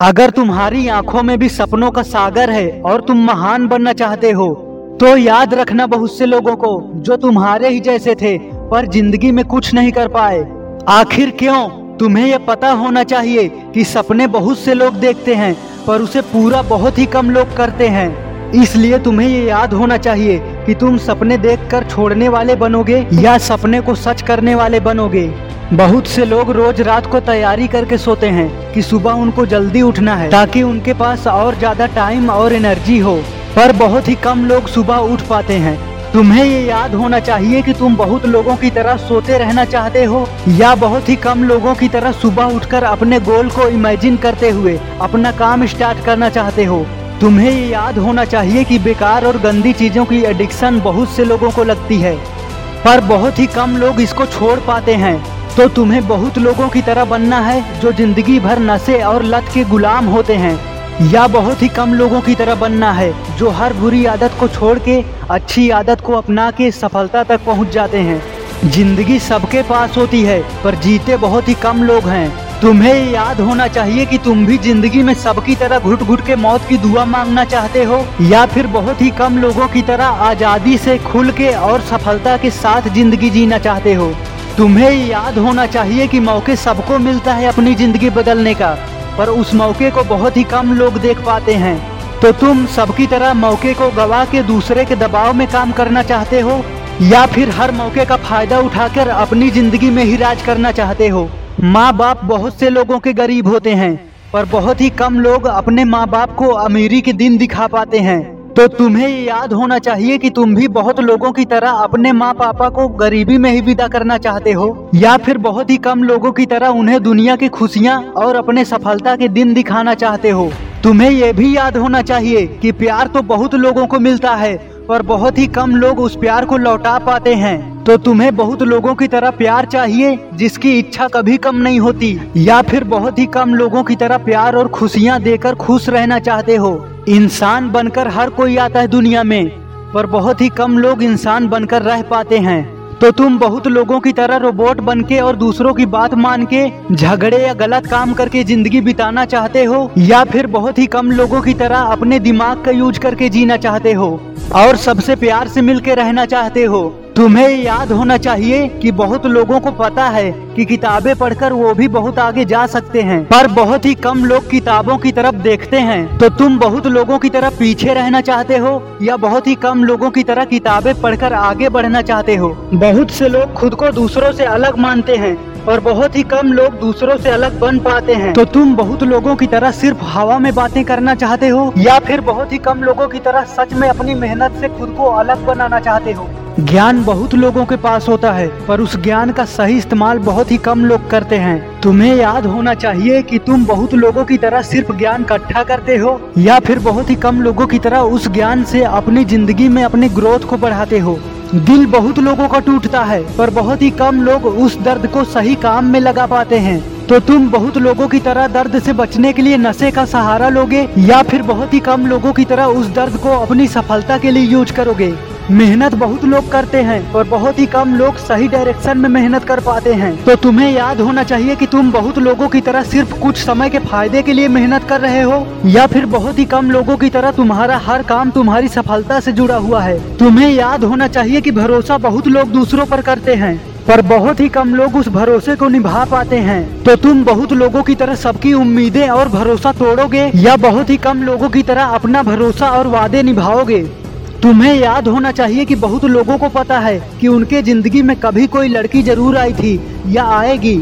अगर तुम्हारी आँखों में भी सपनों का सागर है और तुम महान बनना चाहते हो तो याद रखना बहुत से लोगों को जो तुम्हारे ही जैसे थे, पर ज़िंदगी में कुछ नहीं कर पाए। आखिर क्यों? तुम्हें यह पता होना चाहिए कि सपने बहुत से लोग देखते हैं, पर उसे पूरा बहुत ही कम लोग करते हैं। इसलिए तुम्हें ये याद होना चाहिए कि तुम सपने देखकर छोड़ने वाले बनोगे या सपने को सच करने वाले बनोगे। बहुत से लोग रोज रात को तैयारी करके सोते हैं कि सुबह उनको जल्दी उठना है, ताकि उनके पास और ज़्यादा टाइम और एनर्जी हो। पर बहुत ही कम लोग सुबह उठ पाते हैं। तुम्हें ये याद होना चाहिए कि तुम बहुत लोगों की तरह सोते रहना चाहते हो, या बहुत ही कम लोगों की तरह सुबह उठकर अपने गोल को इमेजिन करते हुए अपना काम स्टार्ट करना चाहते हो। तुम्हें ये याद होना चाहिए कि बेकार और गंदी चीज़ों की एडिक्शन बहुत से लोगों को लगती है। पर बहुत ही कम लोग इसको छोड़ पाते हैं। तो तुम्हें बहुत लोगों की तरह बनना है जो ज़िंदगी भर नशे और लत के गुलाम होते हैं। या बहुत ही कम लोगों की तरह बनना है जो हर बुरी आदत को छोड़ के अच्छी आदत को अपना के सफलता तक पहुँच जाते हैं। ज़िंदगी सबके पास होती है, पर जीते बहुत ही कम लोग हैं। तुम्हें याद होना चाहिए कि तुम भी ज़िंदगी में सबकी तरह घुट घुट के मौत की दुआ मांगना चाहते हो, या फिर बहुत ही कम लोगों की तरह आज़ादी से खुल के और सफलता के साथ ज़िंदगी जीना चाहते हो। तुम्हें याद होना चाहिए कि मौके सबको मिलता है अपनी ज़िंदगी बदलने का, पर उस मौके को बहुत ही कम लोग देख पाते हैं। तो तुम सबकी तरह मौके को गवा के दूसरे के दबाव में काम करना चाहते हो, या फिर हर मौके का फ़ायदा उठाकर अपनी ज़िंदगी में ही राज करना चाहते हो? माँ बाप बहुत से लोगों के गरीब होते हैं, पर बहुत ही कम लोग अपने माँ बाप को अमीरी के दिन दिखा पाते हैं। तो तुम्हें याद होना चाहिए कि तुम भी बहुत लोगों की तरह अपने माँ पापा को गरीबी में ही विदा करना चाहते हो, या फिर बहुत ही कम लोगों की तरह उन्हें दुनिया की खुशियाँ और अपने सफलता के दिन दिखाना चाहते हो। तुम्हें ये भी याद होना चाहिए कि प्यार तो बहुत लोगों को मिलता है पर बहुत ही कम लोग उस प्यार को लौटा पाते हैं। तो तुम्हें बहुत लोगों की तरह प्यार चाहिए, जिसकी इच्छा कभी कम नहीं होती। या फिर बहुत ही कम लोगों की तरह प्यार और खुशियाँ देकर खुश रहना चाहते हो। इंसान बनकर हर कोई आता है दुनिया में, पर बहुत ही कम लोग इंसान बनकर रह पाते हैं। तो तुम बहुत लोगों की तरह रोबोट बन के और दूसरों की बात मान के झगड़े या गलत काम करके ज़िंदगी बिताना चाहते हो, या फिर बहुत ही कम लोगों की तरह अपने दिमाग का यूज़ करके जीना चाहते हो, और सबसे प्यार से मिल के रहना चाहते हो। तुम्हें याद होना चाहिए कि बहुत लोगों को पता है कि किताबें पढ़कर वो भी बहुत आगे जा सकते हैं। पर बहुत ही कम लोग किताबों की तरफ़ देखते हैं। तो तुम बहुत लोगों की तरफ़ पीछे रहना चाहते हो या बहुत ही कम लोगों की तरह किताबें पढ़कर आगे बढ़ना चाहते हो? बहुत से लोग खुद को दूसरों से अलग मानते हैं। और बहुत ही कम लोग दूसरों से अलग बन पाते हैं। तो तुम बहुत लोगों की तरह सिर्फ़ हवा में बातें करना चाहते हो, या फिर बहुत ही कम लोगों की तरह सच में अपनी मेहनत से खुद को अलग बनाना चाहते हो? ज्ञान बहुत लोगों के पास होता है, पर उस ज्ञान का सही इस्तेमाल बहुत ही कम लोग करते हैं। तुम्हें याद होना चाहिए कि तुम बहुत लोगों की तरह सिर्फ़ ज्ञान इकट्ठा करते हो, या फिर बहुत ही कम लोगों की तरह उस ज्ञान से अपनी ज़िंदगी में अपने ग्रोथ को बढ़ाते हो। दिल बहुत लोगों का टूटता है, पर बहुत ही कम लोग उस दर्द को सही काम में लगा पाते हैं। तो तुम बहुत लोगों की तरह दर्द से बचने के लिए नशे का सहारा लोगे, या फिर बहुत ही कम लोगों की तरह उस दर्द को अपनी सफलता के लिए यूज़ करोगे? मेहनत बहुत लोग करते हैं और बहुत ही कम लोग सही डायरेक्शन में मेहनत कर पाते हैं। तो तुम्हें याद होना चाहिए कि तुम बहुत लोगों की तरह सिर्फ़ कुछ समय के फ़ायदे के लिए मेहनत कर रहे हो, या फिर बहुत ही कम लोगों की तरह तुम्हारा हर काम तुम्हारी सफलता से जुड़ा हुआ है। तुम्हें याद होना चाहिए कि भरोसा बहुत लोग दूसरों पर करते हैं, पर बहुत ही कम लोग उस भरोसे को निभा पाते हैं। तो तुम बहुत लोगों की तरह सबकी उम्मीदें और भरोसा तोड़ोगे, या बहुत ही कम लोगों की तरह अपना भरोसा और वादे निभाओगे? तुम्हें याद होना चाहिए कि बहुत लोगों को पता है कि उनके ज़िंदगी में कभी कोई लड़की ज़रूर आई थी या आएगी,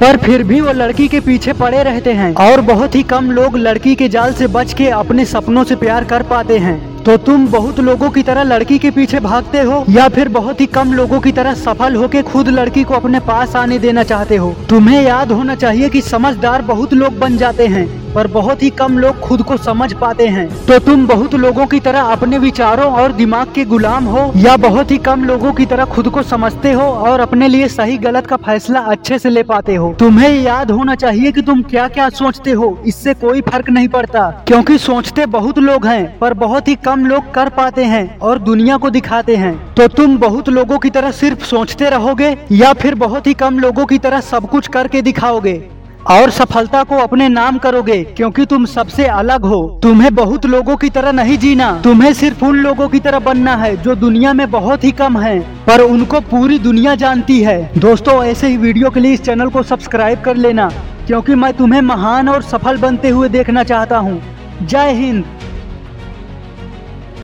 पर फिर भी वो लड़की के पीछे पड़े रहते हैं और बहुत ही कम लोग लड़की के जाल से बच के अपने सपनों से प्यार कर पाते हैं। तो तुम बहुत लोगों की तरह लड़की के पीछे भागते हो या फिर बहुत ही कम लोगों की तरह सफल होके खुद लड़की को अपने पास आने देना चाहते हो? तुम्हें याद होना चाहिए कि समझदार बहुत लोग बन जाते हैं। पर बहुत ही कम लोग खुद को समझ पाते हैं। तो तुम बहुत लोगों की तरह अपने विचारों और दिमाग के गुलाम हो, या बहुत ही कम लोगों की तरह खुद को समझते हो और अपने लिए सही गलत का फैसला अच्छे से ले पाते हो। तुम्हें याद होना चाहिए कि तुम क्या क्या सोचते हो, इससे कोई फ़र्क नहीं पड़ता, क्योंकि सोचते बहुत लोग हैं, पर बहुत ही कम लोग कर पाते हैं और दुनिया को दिखाते हैं। तो तुम बहुत लोगों की तरह सिर्फ़ सोचते रहोगे, या फिर बहुत ही कम लोगों की तरह सब कुछ करके दिखाओगे? और सफलता को अपने नाम करोगे, क्योंकि तुम सबसे अलग हो। तुम्हें बहुत लोगों की तरह नहीं जीना। तुम्हें सिर्फ़ उन लोगों की तरह बनना है, जो दुनिया में बहुत ही कम है, पर उनको पूरी दुनिया जानती है। दोस्तों, ऐसे ही वीडियो के लिए इस चैनल को सब्सक्राइब कर लेना, क्योंकि मैं तुम्हें महान और सफल बनते हुए देखना चाहता हूँ। जय हिंद।